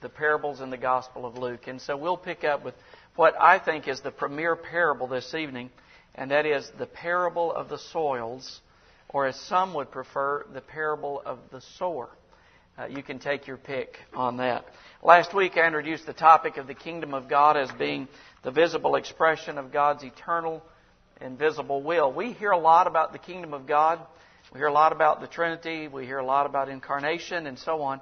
the parables in the Gospel of Luke. And so we'll pick up with what I think is the premier parable this evening, and that is the parable of the soils, or as some would prefer, the parable of the sower. Uh, you can take your pick on that. Last week I introduced the topic of the kingdom of God as being the visible expression of God's eternal and visible will. We hear a lot about the kingdom of God. We hear a lot about the Trinity. We hear a lot about incarnation and so on.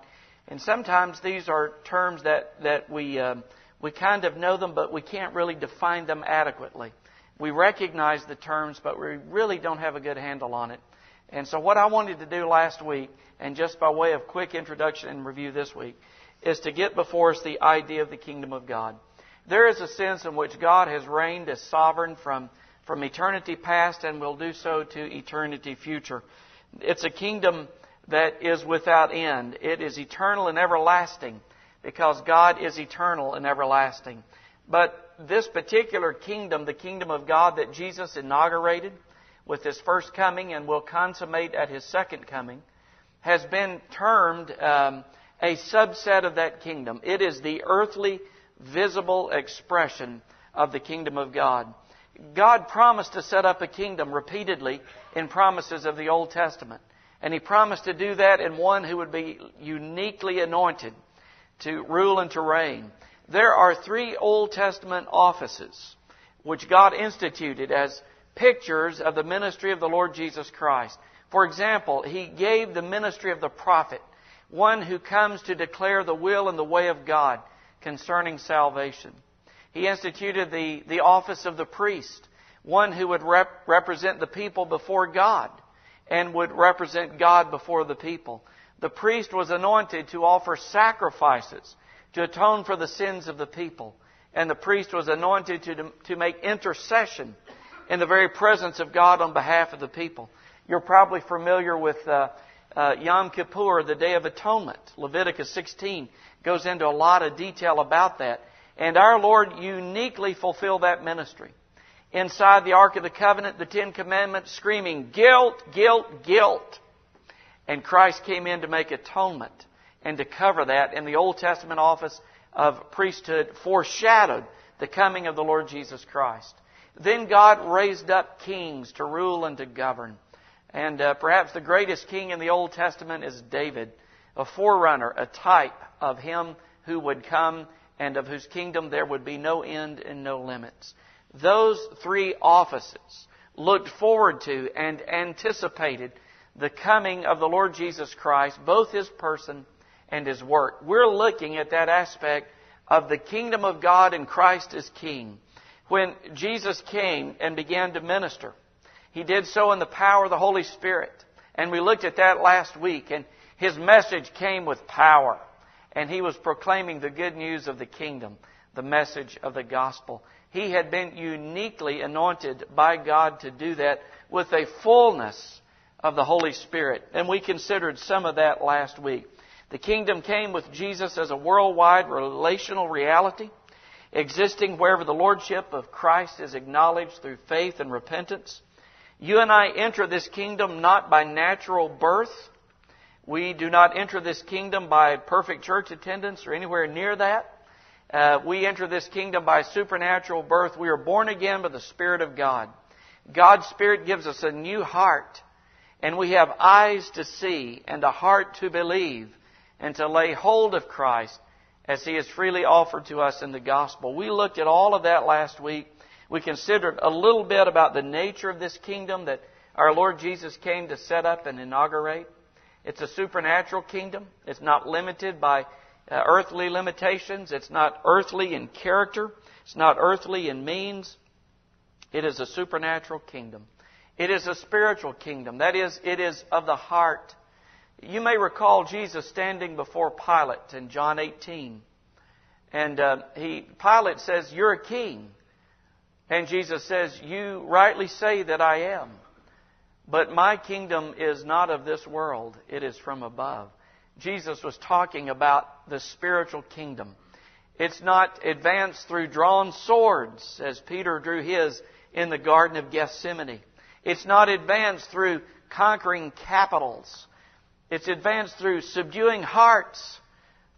And sometimes these are terms that, that we, um, we kind of know them, but we can't really define them adequately. We recognize the terms, but we really don't have a good handle on it. And so what I wanted to do last week, and just by way of quick introduction and review this week, is to get before us the idea of the kingdom of God. There is a sense in which God has reigned as sovereign from, from eternity past and will do so to eternity future. It's a kingdom that is without end. It is eternal and everlasting because God is eternal and everlasting. But this particular kingdom, the kingdom of God that Jesus inaugurated with his first coming and will consummate at his second coming, has been termed um, a subset of that kingdom. It is the earthly, visible expression of the kingdom of God. God promised to set up a kingdom repeatedly in promises of the Old Testament. And he promised to do that in one who would be uniquely anointed to rule and to reign. There are three Old Testament offices which God instituted as pictures of the ministry of the Lord Jesus Christ. For example, He gave the ministry of the prophet, one who comes to declare the will and the way of God concerning salvation. He instituted the, the office of the priest, one who would rep- represent the people before God and would represent God before the people. The priest was anointed to offer sacrifices to atone for the sins of the people. And the priest was anointed to, to make intercession in the very presence of God on behalf of the people. You're probably familiar with uh, uh, Yom Kippur, the Day of Atonement. Leviticus 16 goes into a lot of detail about that. And our Lord uniquely fulfilled that ministry inside the Ark of the Covenant, the Ten Commandments, screaming, guilt, guilt, guilt. And Christ came in to make atonement and to cover that. And the Old Testament office of priesthood foreshadowed the coming of the Lord Jesus Christ. Then God raised up kings to rule and to govern. And uh, perhaps the greatest king in the Old Testament is David, a forerunner, a type of him who would come and of whose kingdom there would be no end and no limits. Those three offices looked forward to and anticipated the coming of the Lord Jesus Christ, both His person and His work. We're looking at that aspect of the kingdom of God and Christ as King. When Jesus came and began to minister, He did so in the power of the Holy Spirit. And we looked at that last week, and His message came with power. And He was proclaiming the good news of the kingdom, the message of the gospel. He had been uniquely anointed by God to do that with a fullness of the Holy Spirit. And we considered some of that last week. The kingdom came with Jesus as a worldwide relational reality, existing wherever the lordship of Christ is acknowledged through faith and repentance. You and I enter this kingdom not by natural birth. We do not enter this kingdom by perfect church attendance or anywhere near that. Uh, we enter this kingdom by supernatural birth. We are born again by the Spirit of God. God's Spirit gives us a new heart, and we have eyes to see and a heart to believe and to lay hold of Christ as He is freely offered to us in the gospel. We looked at all of that last week. We considered a little bit about the nature of this kingdom that our Lord Jesus came to set up and inaugurate. It's a supernatural kingdom. It's not limited by uh, earthly limitations. It's not earthly in character. It's not earthly in means. It is a supernatural kingdom. It is a spiritual kingdom. That is, it is of the heart. You may recall Jesus standing before Pilate in John 18. And uh, he, Pilate says, You're a king. And Jesus says, You rightly say that I am. But my kingdom is not of this world, it is from above. Jesus was talking about the spiritual kingdom. It's not advanced through drawn swords, as Peter drew his in the Garden of Gethsemane. It's not advanced through conquering capitals. It's advanced through subduing hearts,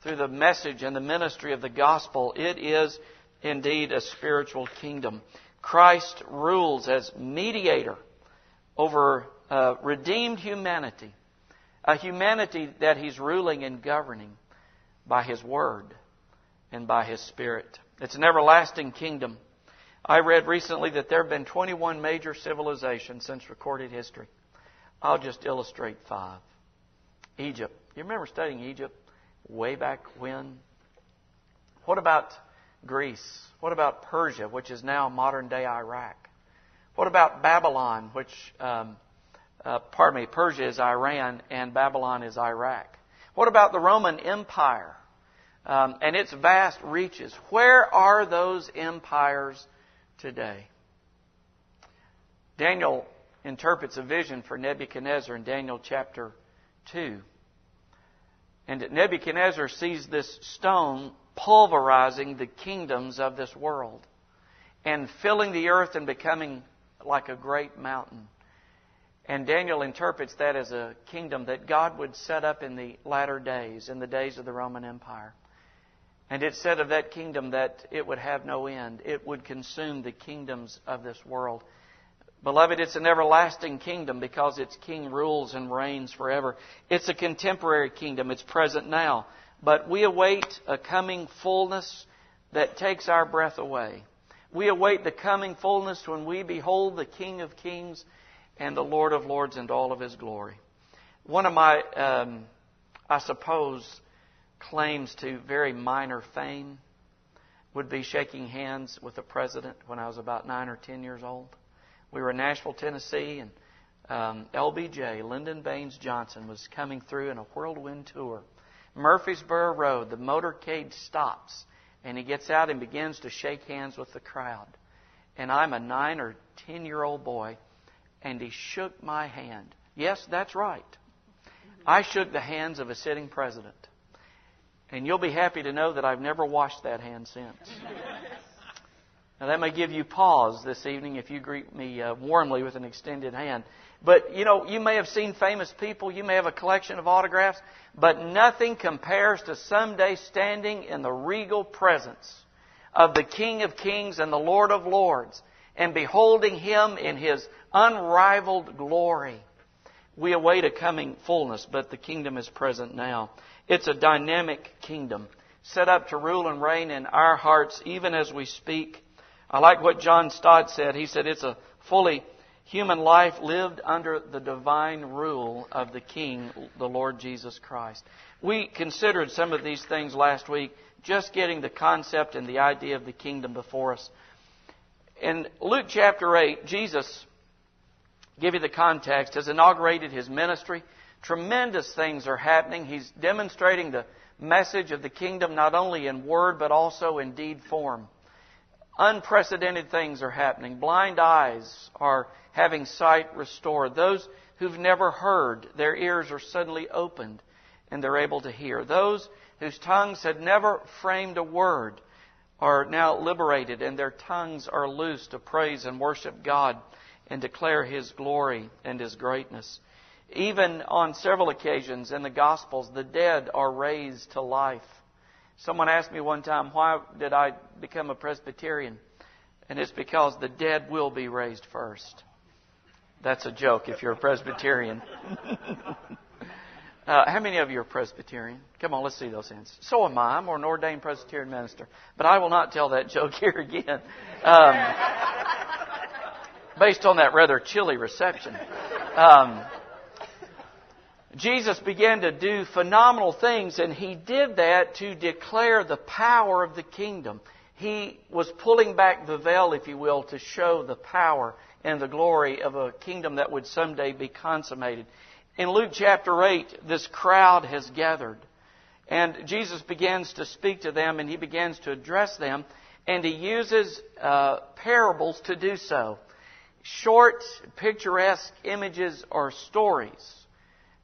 through the message and the ministry of the gospel, it is indeed a spiritual kingdom. Christ rules as mediator over uh, redeemed humanity, a humanity that he's ruling and governing by his word and by his spirit. It's an everlasting kingdom. I read recently that there have been 21 major civilizations since recorded history. I'll just illustrate five. Egypt. You remember studying Egypt way back when? What about Greece? What about Persia, which is now modern day Iraq? What about Babylon, which, um, uh, pardon me, Persia is Iran and Babylon is Iraq? What about the Roman Empire um, and its vast reaches? Where are those empires today? Daniel interprets a vision for Nebuchadnezzar in Daniel chapter 2. And Nebuchadnezzar sees this stone pulverizing the kingdoms of this world and filling the earth and becoming like a great mountain. And Daniel interprets that as a kingdom that God would set up in the latter days, in the days of the Roman Empire. And it said of that kingdom that it would have no end. It would consume the kingdoms of this world. Beloved, it's an everlasting kingdom because its king rules and reigns forever. It's a contemporary kingdom. It's present now. But we await a coming fullness that takes our breath away. We await the coming fullness when we behold the King of Kings and the Lord of Lords and all of His glory. One of my, um, I suppose, claims to very minor fame would be shaking hands with the president when I was about nine or ten years old. We were in Nashville, Tennessee, and um, LBJ, Lyndon Baines Johnson, was coming through in a whirlwind tour. Murfreesboro Road, the motorcade stops, and he gets out and begins to shake hands with the crowd. And I'm a nine or ten year old boy, and he shook my hand. Yes, that's right. I shook the hands of a sitting president. And you'll be happy to know that I've never washed that hand since. Now, that may give you pause this evening if you greet me uh, warmly with an extended hand. But, you know, you may have seen famous people, you may have a collection of autographs, but nothing compares to someday standing in the regal presence of the King of Kings and the Lord of Lords and beholding Him in His unrivaled glory. We await a coming fullness, but the kingdom is present now. It's a dynamic kingdom set up to rule and reign in our hearts even as we speak I like what John Stott said. He said it's a fully human life lived under the divine rule of the King, the Lord Jesus Christ. We considered some of these things last week, just getting the concept and the idea of the kingdom before us. In Luke chapter 8, Jesus, give you the context, has inaugurated his ministry. Tremendous things are happening. He's demonstrating the message of the kingdom not only in word but also in deed form. Unprecedented things are happening. Blind eyes are having sight restored. Those who've never heard, their ears are suddenly opened and they're able to hear. Those whose tongues had never framed a word are now liberated and their tongues are loose to praise and worship God and declare His glory and His greatness. Even on several occasions in the Gospels, the dead are raised to life. Someone asked me one time, why did I become a Presbyterian? And it's because the dead will be raised first. That's a joke if you're a Presbyterian. uh, how many of you are Presbyterian? Come on, let's see those hands. So am I. I'm an ordained Presbyterian minister. But I will not tell that joke here again. Um, based on that rather chilly reception. Um, Jesus began to do phenomenal things, and he did that to declare the power of the kingdom. He was pulling back the veil, if you will, to show the power and the glory of a kingdom that would someday be consummated. In Luke chapter 8, this crowd has gathered, and Jesus begins to speak to them, and he begins to address them, and he uses uh, parables to do so. Short, picturesque images or stories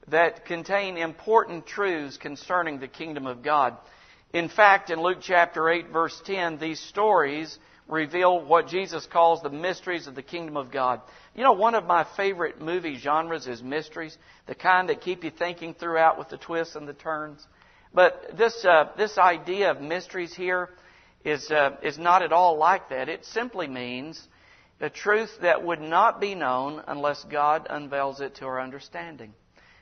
that contain important truths concerning the kingdom of God. In fact, in Luke chapter 8 verse 10, these stories reveal what Jesus calls the mysteries of the kingdom of God. You know, one of my favorite movie genres is mysteries, the kind that keep you thinking throughout with the twists and the turns. But this, uh, this idea of mysteries here is, uh, is not at all like that. It simply means a truth that would not be known unless God unveils it to our understanding.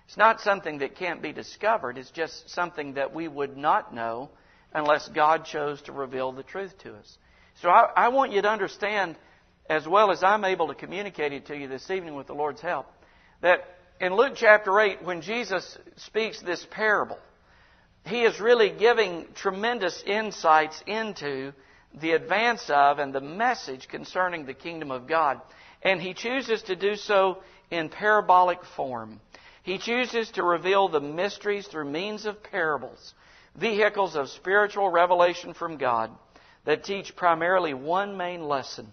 It's not something that can't be discovered, it's just something that we would not know unless God chose to reveal the truth to us. So I, I want you to understand, as well as I'm able to communicate it to you this evening with the Lord's help, that in Luke chapter 8, when Jesus speaks this parable, he is really giving tremendous insights into the advance of and the message concerning the kingdom of God. And he chooses to do so in parabolic form. He chooses to reveal the mysteries through means of parables, vehicles of spiritual revelation from God that teach primarily one main lesson.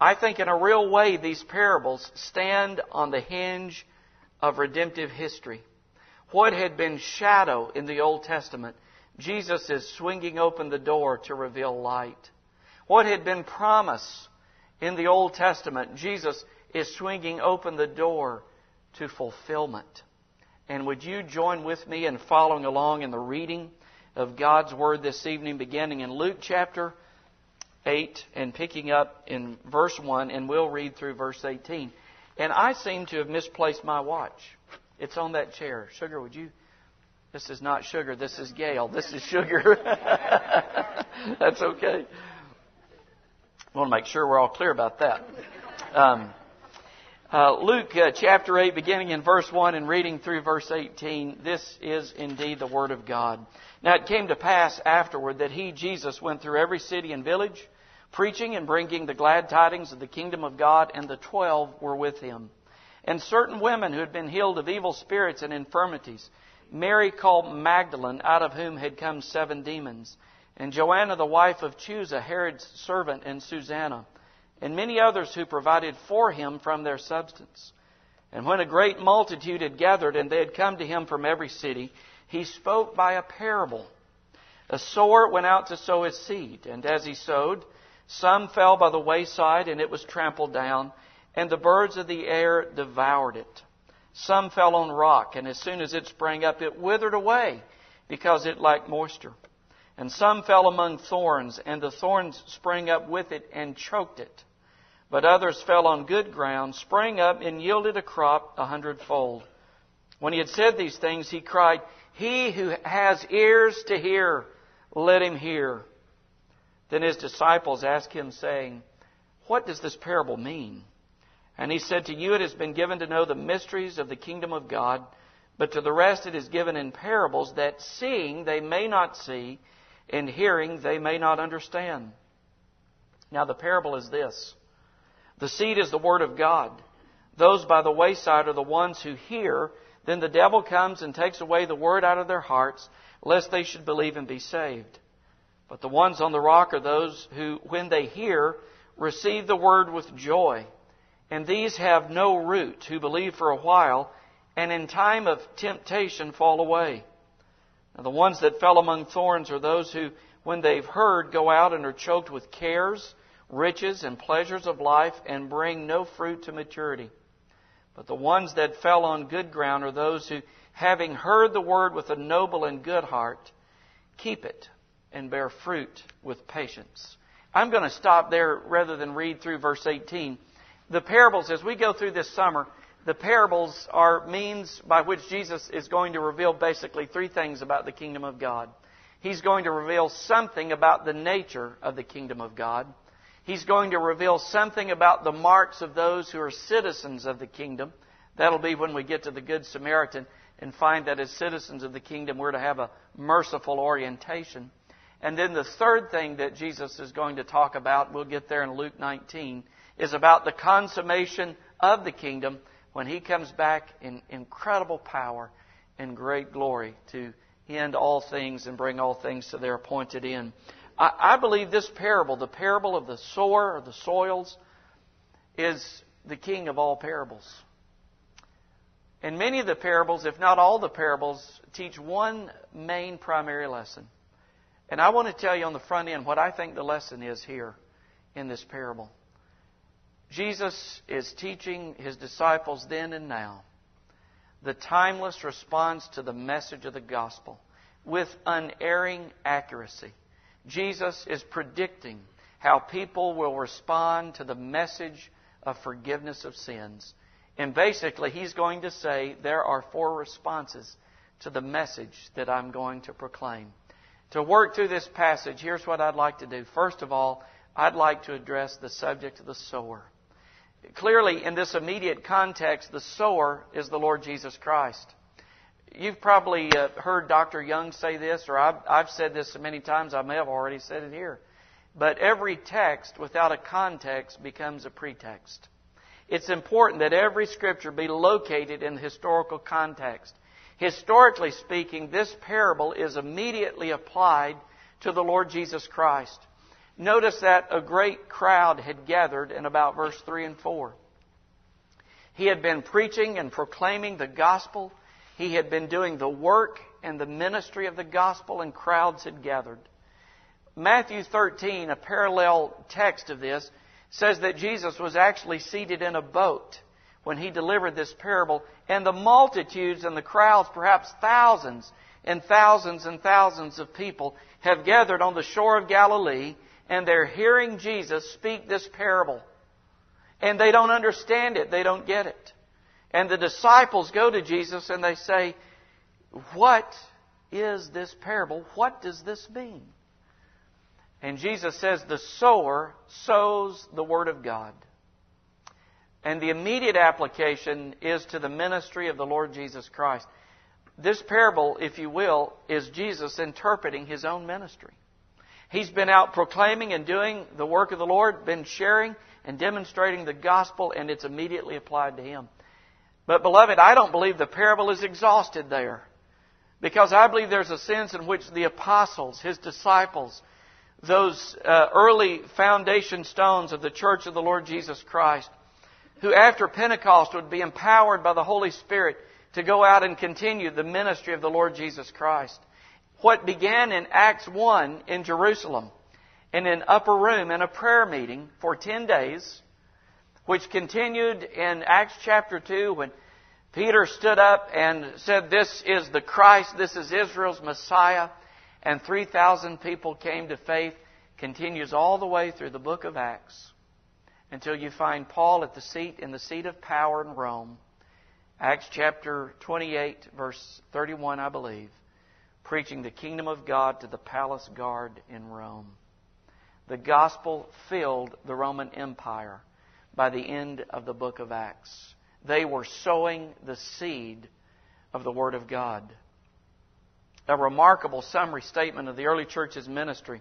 I think in a real way these parables stand on the hinge of redemptive history. What had been shadow in the Old Testament, Jesus is swinging open the door to reveal light. What had been promise in the Old Testament, Jesus is swinging open the door to fulfillment. And would you join with me in following along in the reading of God's Word this evening, beginning in Luke chapter 8 and picking up in verse 1, and we'll read through verse 18. And I seem to have misplaced my watch. It's on that chair. Sugar, would you? This is not sugar. This is Gail. This is sugar. That's okay. I want to make sure we're all clear about that. Um, uh, Luke uh, chapter 8, beginning in verse 1 and reading through verse 18, this is indeed the Word of God. Now it came to pass afterward that he, Jesus, went through every city and village, preaching and bringing the glad tidings of the kingdom of God, and the twelve were with him and certain women who had been healed of evil spirits and infirmities. Mary called Magdalene, out of whom had come seven demons, and Joanna, the wife of Chuza, Herod's servant, and Susanna, and many others who provided for him from their substance. And when a great multitude had gathered, and they had come to him from every city, he spoke by a parable. A sower went out to sow his seed, and as he sowed, some fell by the wayside, and it was trampled down and the birds of the air devoured it. Some fell on rock, and as soon as it sprang up, it withered away because it lacked moisture. And some fell among thorns, and the thorns sprang up with it and choked it. But others fell on good ground, sprang up, and yielded a crop a hundredfold. When he had said these things, he cried, He who has ears to hear, let him hear. Then his disciples asked him, saying, What does this parable mean? And he said, To you it has been given to know the mysteries of the kingdom of God, but to the rest it is given in parables, that seeing they may not see, and hearing they may not understand. Now the parable is this The seed is the word of God. Those by the wayside are the ones who hear. Then the devil comes and takes away the word out of their hearts, lest they should believe and be saved. But the ones on the rock are those who, when they hear, receive the word with joy. And these have no root, who believe for a while, and in time of temptation fall away. Now, the ones that fell among thorns are those who, when they've heard, go out and are choked with cares, riches, and pleasures of life, and bring no fruit to maturity. But the ones that fell on good ground are those who, having heard the word with a noble and good heart, keep it and bear fruit with patience. I'm going to stop there rather than read through verse 18 the parables, as we go through this summer, the parables are means by which Jesus is going to reveal basically three things about the kingdom of God. He's going to reveal something about the nature of the kingdom of God. He's going to reveal something about the marks of those who are citizens of the kingdom. That'll be when we get to the Good Samaritan and find that as citizens of the kingdom we're to have a merciful orientation. And then the third thing that Jesus is going to talk about, we'll get there in Luke 19, is about the consummation of the kingdom when he comes back in incredible power and great glory to end all things and bring all things to their appointed end. I, I believe this parable, the parable of the sower or the soils, is the king of all parables. And many of the parables, if not all the parables, teach one main primary lesson. And I want to tell you on the front end what I think the lesson is here in this parable. Jesus is teaching his disciples then and now the timeless response to the message of the gospel. with unerring accuracy. Jesus is predicting how people will respond to the message of forgiveness of sins. And basically, he's going to say there are four responses to the message that I'm going to proclaim. To work through this passage, here's what I'd like to do. First of all, I'd like to address the subject of the sower. Clearly, in this immediate context, the sower is the Lord Jesus Christ. You've probably uh, heard Dr. Young say this, or I've, I've said this many times, I may have already said it here. But every text without a context becomes a pretext. It's important that every scripture be located in the historical context. Historically speaking, this parable is immediately applied to the Lord Jesus Christ. Notice that a great crowd had gathered in about verse 3 and 4. He had been preaching and proclaiming the gospel. He had been doing the work and the ministry of the gospel, and crowds had gathered. Matthew 13, a parallel text of this, says that Jesus was actually seated in a boat when he delivered this parable, and the multitudes and the crowds, perhaps thousands and thousands and thousands of people, have gathered on the shore of Galilee, and they're hearing Jesus speak this parable. And they don't understand it, they don't get it. And the disciples go to Jesus and they say, What is this parable? What does this mean? And Jesus says, The sower sows the Word of God. And the immediate application is to the ministry of the Lord Jesus Christ. This parable, if you will, is Jesus interpreting his own ministry. He's been out proclaiming and doing the work of the Lord, been sharing and demonstrating the gospel, and it's immediately applied to him. But, beloved, I don't believe the parable is exhausted there. Because I believe there's a sense in which the apostles, his disciples, those uh, early foundation stones of the church of the Lord Jesus Christ, who after Pentecost would be empowered by the Holy Spirit to go out and continue the ministry of the Lord Jesus Christ. What began in Acts 1 in Jerusalem, in an upper room in a prayer meeting for 10 days, which continued in Acts chapter 2 when Peter stood up and said, This is the Christ, this is Israel's Messiah and 3,000 people came to faith, continues all the way through the book of Acts until you find Paul at the seat in the seat of power in Rome. Acts chapter 28 verse 31 I believe, preaching the kingdom of God to the palace guard in Rome. The gospel filled the Roman Empire by the end of the book of Acts. They were sowing the seed of the Word of God a remarkable summary statement of the early church's ministry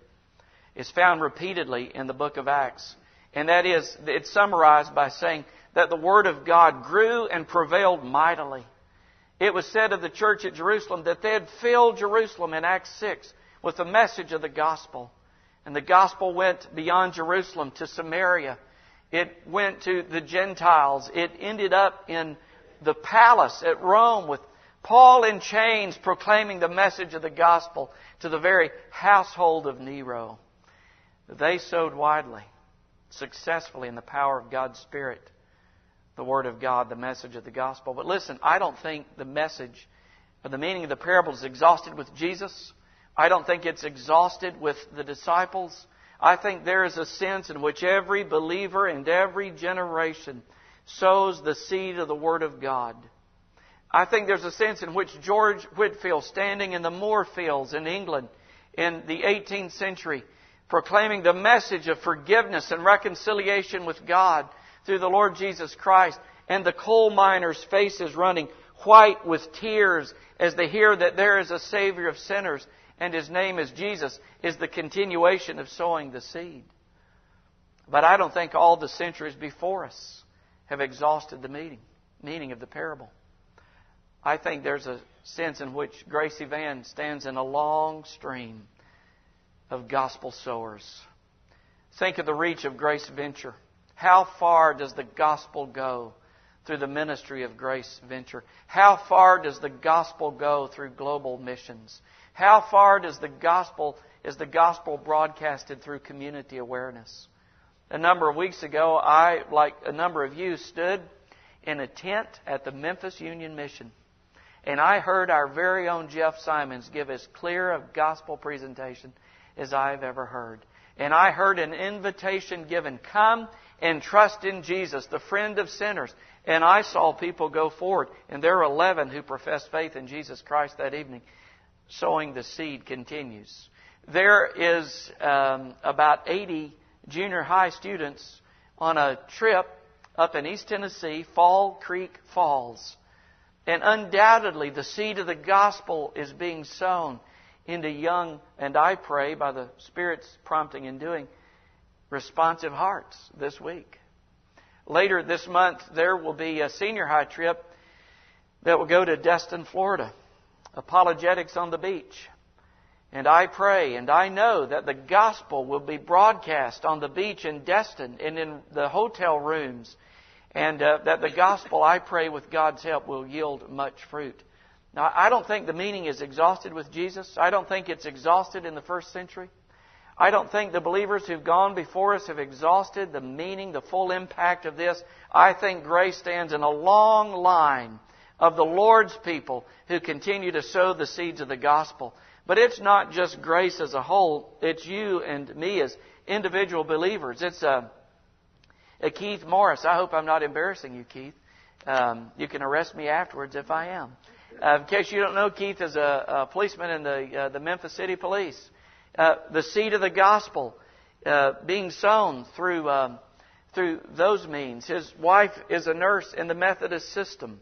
is found repeatedly in the book of Acts. And that is, it's summarized by saying that the Word of God grew and prevailed mightily. It was said of the church at Jerusalem that they had filled Jerusalem in Acts 6 with the message of the gospel. And the gospel went beyond Jerusalem to Samaria. It went to the Gentiles. It ended up in the palace at Rome with Paul in chains proclaiming the message of the gospel to the very household of Nero. They sowed widely, successfully in the power of God's Spirit, the Word of God, the message of the gospel. But listen, I don't think the message or the meaning of the parable is exhausted with Jesus. I don't think it's exhausted with the disciples. I think there is a sense in which every believer and every generation sows the seed of the Word of God. I think there's a sense in which George Whitefield, standing in the Moorfields in England in the 18th century, proclaiming the message of forgiveness and reconciliation with God through the Lord Jesus Christ, and the coal miners' faces running white with tears as they hear that there is a Savior of sinners and His name is Jesus, is the continuation of sowing the seed. But I don't think all the centuries before us have exhausted the meaning, meaning of the parable. I think there's a sense in which Gracie Van stands in a long stream of gospel sowers. Think of the reach of Grace Venture. How far does the gospel go through the ministry of Grace Venture? How far does the gospel go through global missions? How far does the gospel is the gospel broadcasted through community awareness? A number of weeks ago, I, like a number of you, stood in a tent at the Memphis Union Mission And I heard our very own Jeff Simons give as clear a gospel presentation as I've ever heard. And I heard an invitation given come and trust in Jesus, the friend of sinners. And I saw people go forward. And there were 11 who professed faith in Jesus Christ that evening. Sowing the seed continues. There is um, about 80 junior high students on a trip up in East Tennessee, Fall Creek Falls. And undoubtedly, the seed of the gospel is being sown into young, and I pray by the Spirit's prompting and doing, responsive hearts this week. Later this month, there will be a senior high trip that will go to Destin, Florida. Apologetics on the beach. And I pray and I know that the gospel will be broadcast on the beach in Destin and in the hotel rooms. And uh, that the gospel, I pray, with God's help, will yield much fruit. Now, I don't think the meaning is exhausted with Jesus. I don't think it's exhausted in the first century. I don't think the believers who've gone before us have exhausted the meaning, the full impact of this. I think grace stands in a long line of the Lord's people who continue to sow the seeds of the gospel. But it's not just grace as a whole, it's you and me as individual believers. It's a, a Keith Morris. I hope I'm not embarrassing you, Keith. Um, you can arrest me afterwards if I am. Uh, in case you don't know, Keith is a, a policeman in the, uh, the Memphis City Police. Uh, the seed of the gospel uh, being sown through, um, through those means. His wife is a nurse in the Methodist system.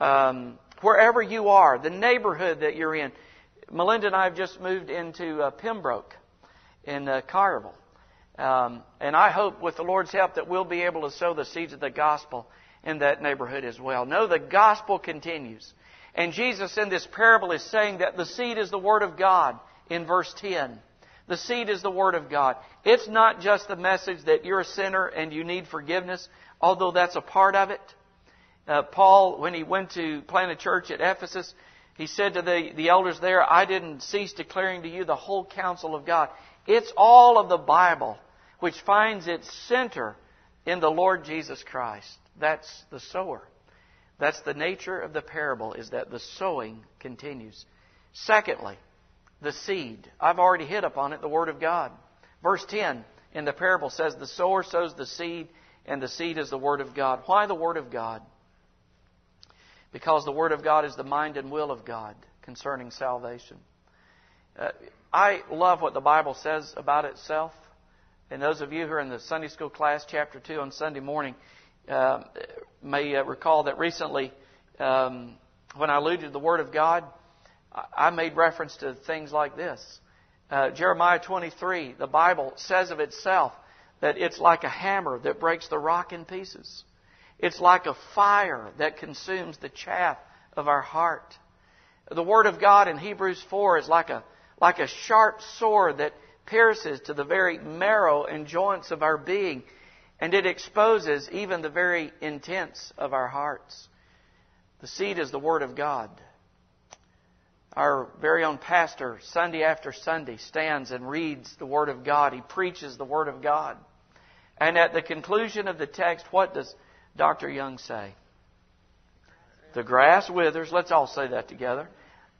Um, wherever you are, the neighborhood that you're in, Melinda and I have just moved into uh, Pembroke in uh, Carville. Um, and I hope with the Lord's help that we'll be able to sow the seeds of the gospel in that neighborhood as well. No, the gospel continues. And Jesus in this parable is saying that the seed is the Word of God in verse 10. The seed is the Word of God. It's not just the message that you're a sinner and you need forgiveness, although that's a part of it. Uh, Paul, when he went to plant a church at Ephesus, he said to the, the elders there, I didn't cease declaring to you the whole counsel of God. It's all of the Bible which finds its center in the Lord Jesus Christ. That's the sower. That's the nature of the parable, is that the sowing continues. Secondly, the seed. I've already hit upon it, the Word of God. Verse 10 in the parable says, The sower sows the seed, and the seed is the Word of God. Why the Word of God? because the Word of God is the mind and will of God concerning salvation. Uh, I love what the Bible says about itself. And those of you who are in the Sunday school class, chapter 2 on Sunday morning, uh, may uh, recall that recently, um, when I alluded to the Word of God, I made reference to things like this. Uh, Jeremiah 23, the Bible says of itself that it's like a hammer that breaks the rock in pieces. It's like a fire that consumes the chaff of our heart. The Word of God in Hebrews 4 is like a, like a sharp sword that pierces to the very marrow and joints of our being, and it exposes even the very intents of our hearts. The seed is the Word of God. Our very own pastor, Sunday after Sunday, stands and reads the Word of God. He preaches the Word of God. And at the conclusion of the text, what does Dr. Young say? The grass withers. Let's all say that together.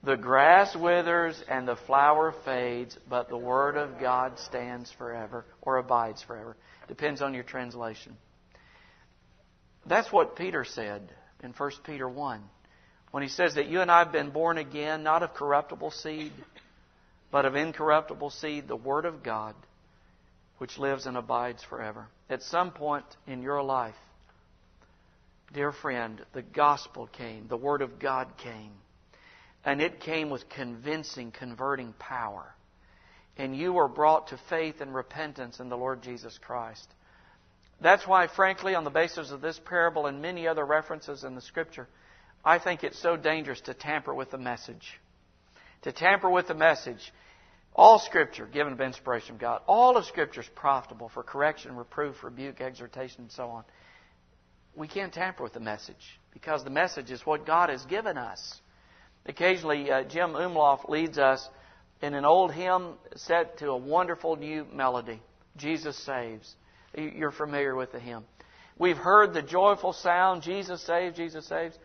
The grass withers and the flower fades, but the Word of God stands forever or abides forever. Depends on your translation. That's what Peter said in 1 Peter 1 when he says that you and I have been born again, not of corruptible seed, but of incorruptible seed, the Word of God, which lives and abides forever. At some point in your life, Dear friend, the gospel came, the Word of God came, and it came with convincing, converting power. And you were brought to faith and repentance in the Lord Jesus Christ. That's why, frankly, on the basis of this parable and many other references in the Scripture, I think it's so dangerous to tamper with the message. To tamper with the message. All Scripture, given by inspiration of God, all of Scripture is profitable for correction, reproof, rebuke, exhortation, and so on we can't tamper with the message because the message is what God has given us. Occasionally, uh, Jim Umloff leads us in an old hymn set to a wonderful new melody Jesus Saves. You're familiar with the hymn. We've heard the joyful sound Jesus saves, Jesus saves.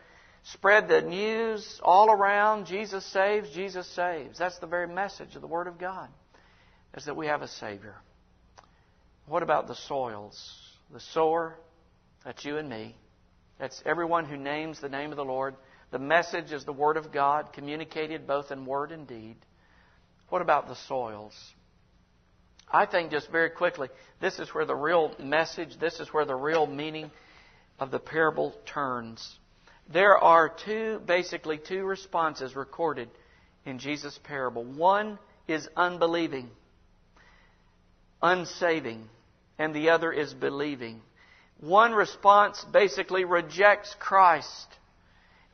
Spread the news all around Jesus saves, Jesus saves. That's the very message of the Word of God, is that we have a Savior. What about the soils? The sower, that's you and me. That's everyone who names the name of the Lord. The message is the Word of God, communicated both in word and deed. What about the soils? I think just very quickly, this is where the real message, this is where the real meaning of the parable turns. There are two, basically two responses recorded in Jesus' parable. One is unbelieving, unsaving, and the other is believing. One response basically rejects Christ,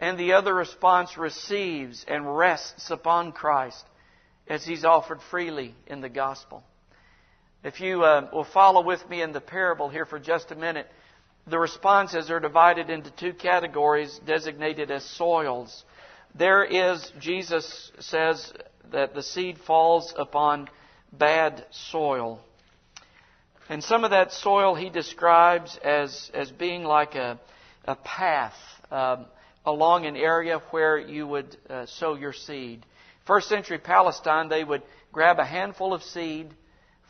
and the other response receives and rests upon Christ as He's offered freely in the gospel. If you uh, will follow with me in the parable here for just a minute, the responses are divided into two categories designated as soils. There is, Jesus says that the seed falls upon bad soil. And some of that soil he describes as, as being like a, a path um, along an area where you would uh, sow your seed. First century Palestine, they would grab a handful of seed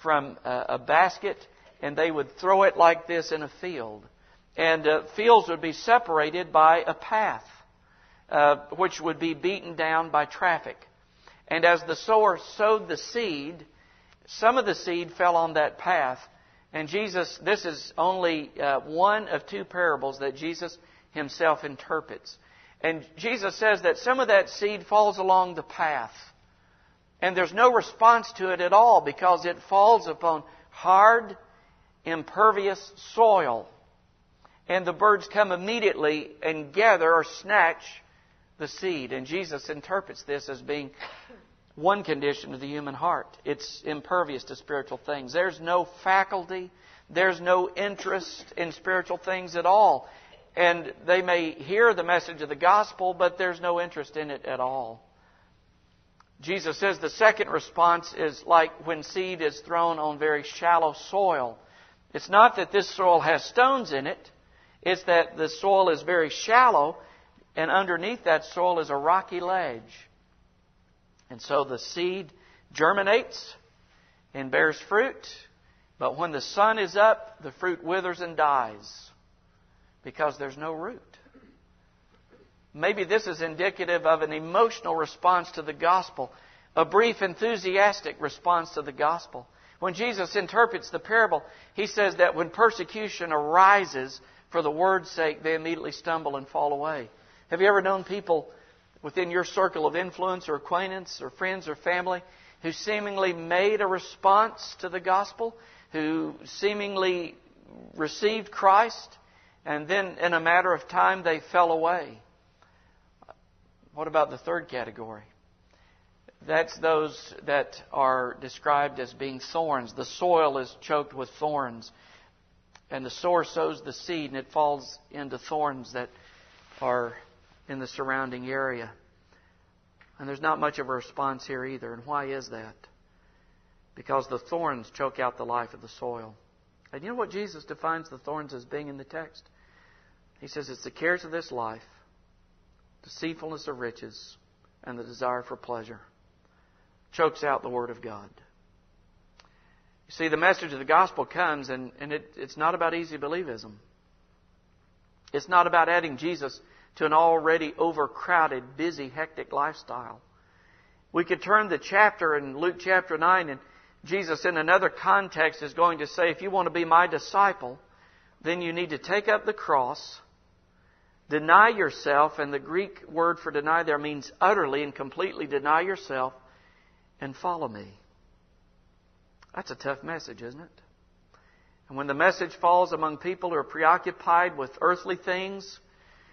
from a, a basket and they would throw it like this in a field. And uh, fields would be separated by a path, uh, which would be beaten down by traffic. And as the sower sowed the seed, some of the seed fell on that path. And Jesus, this is only uh, one of two parables that Jesus himself interprets. And Jesus says that some of that seed falls along the path. And there's no response to it at all because it falls upon hard, impervious soil. And the birds come immediately and gather or snatch the seed. And Jesus interprets this as being one condition of the human heart. It's impervious to spiritual things. There's no faculty, there's no interest in spiritual things at all. And they may hear the message of the gospel, but there's no interest in it at all. Jesus says the second response is like when seed is thrown on very shallow soil. It's not that this soil has stones in it, it's that the soil is very shallow, and underneath that soil is a rocky ledge. And so the seed germinates and bears fruit, but when the sun is up, the fruit withers and dies because there's no root. Maybe this is indicative of an emotional response to the gospel, a brief enthusiastic response to the gospel. When Jesus interprets the parable, he says that when persecution arises for the word's sake, they immediately stumble and fall away. Have you ever known people within your circle of influence or acquaintance or friends or family who seemingly made a response to the gospel, who seemingly received Christ, and then in a matter of time they fell away? What about the third category? That's those that are described as being thorns. The soil is choked with thorns. And the sower sows the seed and it falls into thorns that are in the surrounding area. And there's not much of a response here either. And why is that? Because the thorns choke out the life of the soil. And you know what Jesus defines the thorns as being in the text? He says it's the cares of this life, the deceitfulness of riches, and the desire for pleasure. Chokes out the Word of God. You see, the message of the gospel comes, and, and it, it's not about easy believism. It's not about adding Jesus to an already overcrowded, busy, hectic lifestyle. We could turn the chapter in Luke chapter 9, and Jesus, in another context, is going to say, if you want to be my disciple, then you need to take up the cross Deny yourself, and the Greek word for deny there means utterly and completely deny yourself and follow me. That's a tough message, isn't it? And when the message falls among people who are preoccupied with earthly things,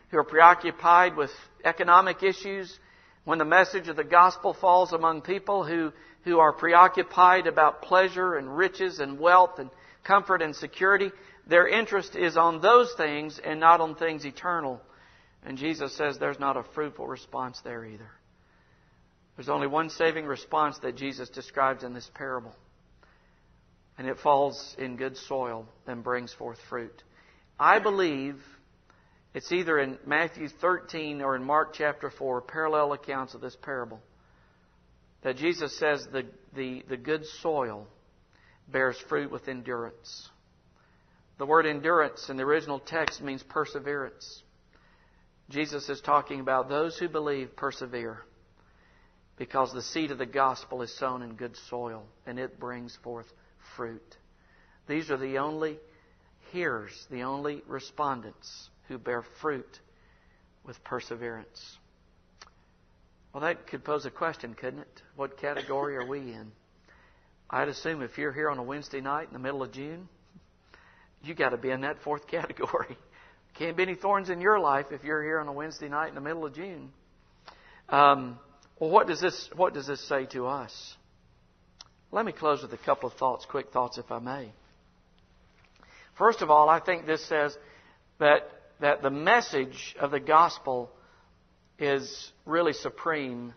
who are preoccupied with economic issues, when the message of the gospel falls among people who, who are preoccupied about pleasure and riches and wealth and comfort and security, their interest is on those things and not on things eternal. And Jesus says there's not a fruitful response there either. There's only one saving response that Jesus describes in this parable. And it falls in good soil and brings forth fruit. I believe It's either in Matthew 13 or in Mark chapter 4, parallel accounts of this parable, that Jesus says the, the, the good soil bears fruit with endurance. The word endurance in the original text means perseverance. Jesus is talking about those who believe persevere because the seed of the gospel is sown in good soil and it brings forth fruit. These are the only hearers, the only respondents who bear fruit with perseverance. Well, that could pose a question, couldn't it? What category are we in? I'd assume if you're here on a Wednesday night in the middle of June, you got to be in that fourth category. Can't be any thorns in your life if you're here on a Wednesday night in the middle of June. Um, well, what does this what does this say to us? Let me close with a couple of thoughts, quick thoughts, if I may. First of all, I think this says that that the message of the gospel is really supreme,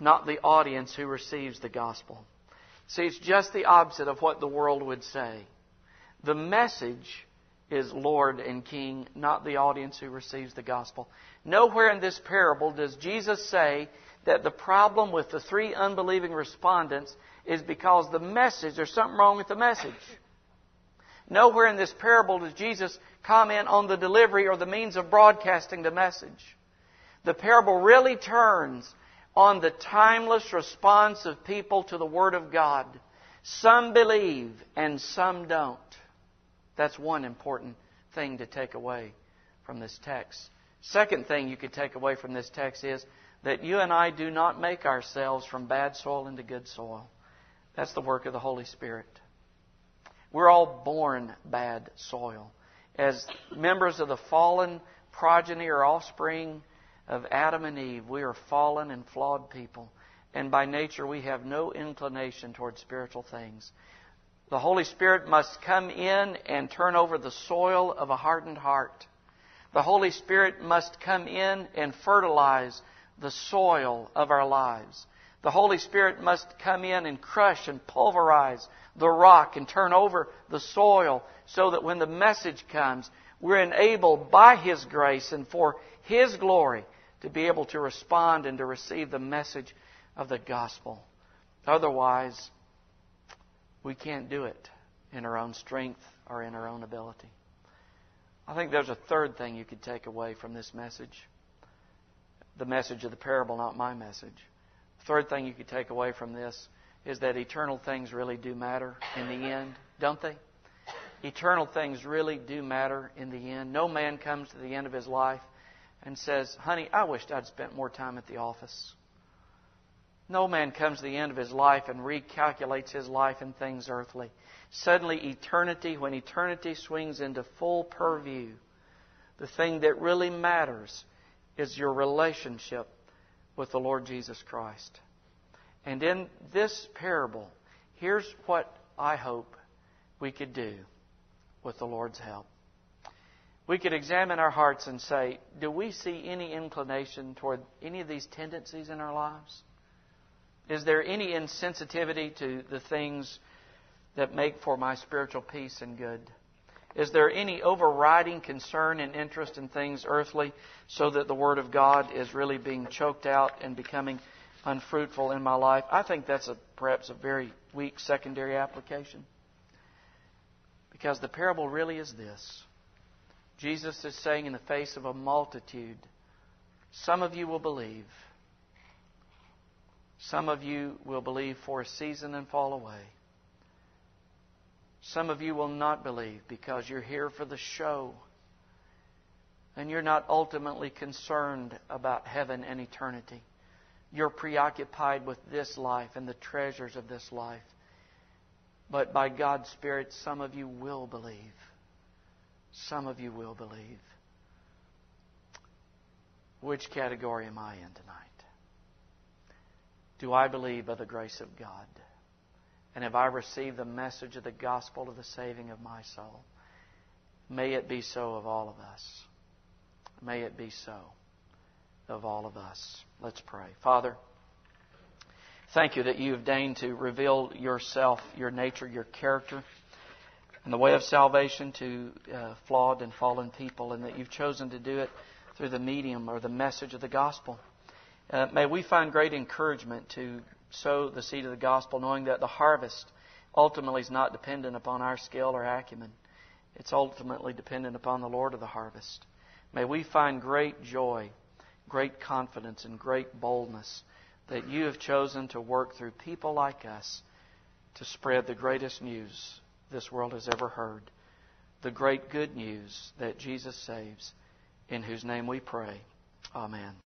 not the audience who receives the gospel. See, it's just the opposite of what the world would say. The message is Lord and King, not the audience who receives the gospel. Nowhere in this parable does Jesus say that the problem with the three unbelieving respondents is because the message, there's something wrong with the message. Nowhere in this parable does Jesus comment on the delivery or the means of broadcasting the message. The parable really turns on the timeless response of people to the Word of God. Some believe and some don't. That's one important thing to take away from this text. Second thing you could take away from this text is that you and I do not make ourselves from bad soil into good soil. That's the work of the Holy Spirit. We're all born bad soil. As members of the fallen progeny or offspring of Adam and Eve, we are fallen and flawed people. And by nature, we have no inclination toward spiritual things. The Holy Spirit must come in and turn over the soil of a hardened heart. The Holy Spirit must come in and fertilize the soil of our lives. The Holy Spirit must come in and crush and pulverize the rock and turn over the soil so that when the message comes, we're enabled by His grace and for His glory to be able to respond and to receive the message of the gospel. Otherwise, we can't do it in our own strength or in our own ability. I think there's a third thing you could take away from this message the message of the parable, not my message. Third thing you could take away from this is that eternal things really do matter in the end, don't they? Eternal things really do matter in the end. No man comes to the end of his life and says, Honey, I wished I'd spent more time at the office. No man comes to the end of his life and recalculates his life in things earthly. Suddenly, eternity, when eternity swings into full purview, the thing that really matters is your relationship with the Lord Jesus Christ. And in this parable, here's what I hope we could do with the Lord's help. We could examine our hearts and say, do we see any inclination toward any of these tendencies in our lives? Is there any insensitivity to the things that make for my spiritual peace and good? Is there any overriding concern and interest in things earthly so that the Word of God is really being choked out and becoming unfruitful in my life? I think that's a, perhaps a very weak secondary application. Because the parable really is this Jesus is saying in the face of a multitude, some of you will believe. Some of you will believe for a season and fall away. Some of you will not believe because you're here for the show. And you're not ultimately concerned about heaven and eternity. You're preoccupied with this life and the treasures of this life. But by God's Spirit, some of you will believe. Some of you will believe. Which category am I in tonight? Do I believe by the grace of God? And have I received the message of the gospel of the saving of my soul? May it be so of all of us. May it be so of all of us. Let's pray. Father, thank you that you have deigned to reveal yourself, your nature, your character and the way of salvation to uh, flawed and fallen people, and that you've chosen to do it through the medium or the message of the gospel. Uh, may we find great encouragement to sow the seed of the gospel, knowing that the harvest ultimately is not dependent upon our skill or acumen. It's ultimately dependent upon the Lord of the harvest. May we find great joy, great confidence, and great boldness that you have chosen to work through people like us to spread the greatest news this world has ever heard the great good news that Jesus saves, in whose name we pray. Amen.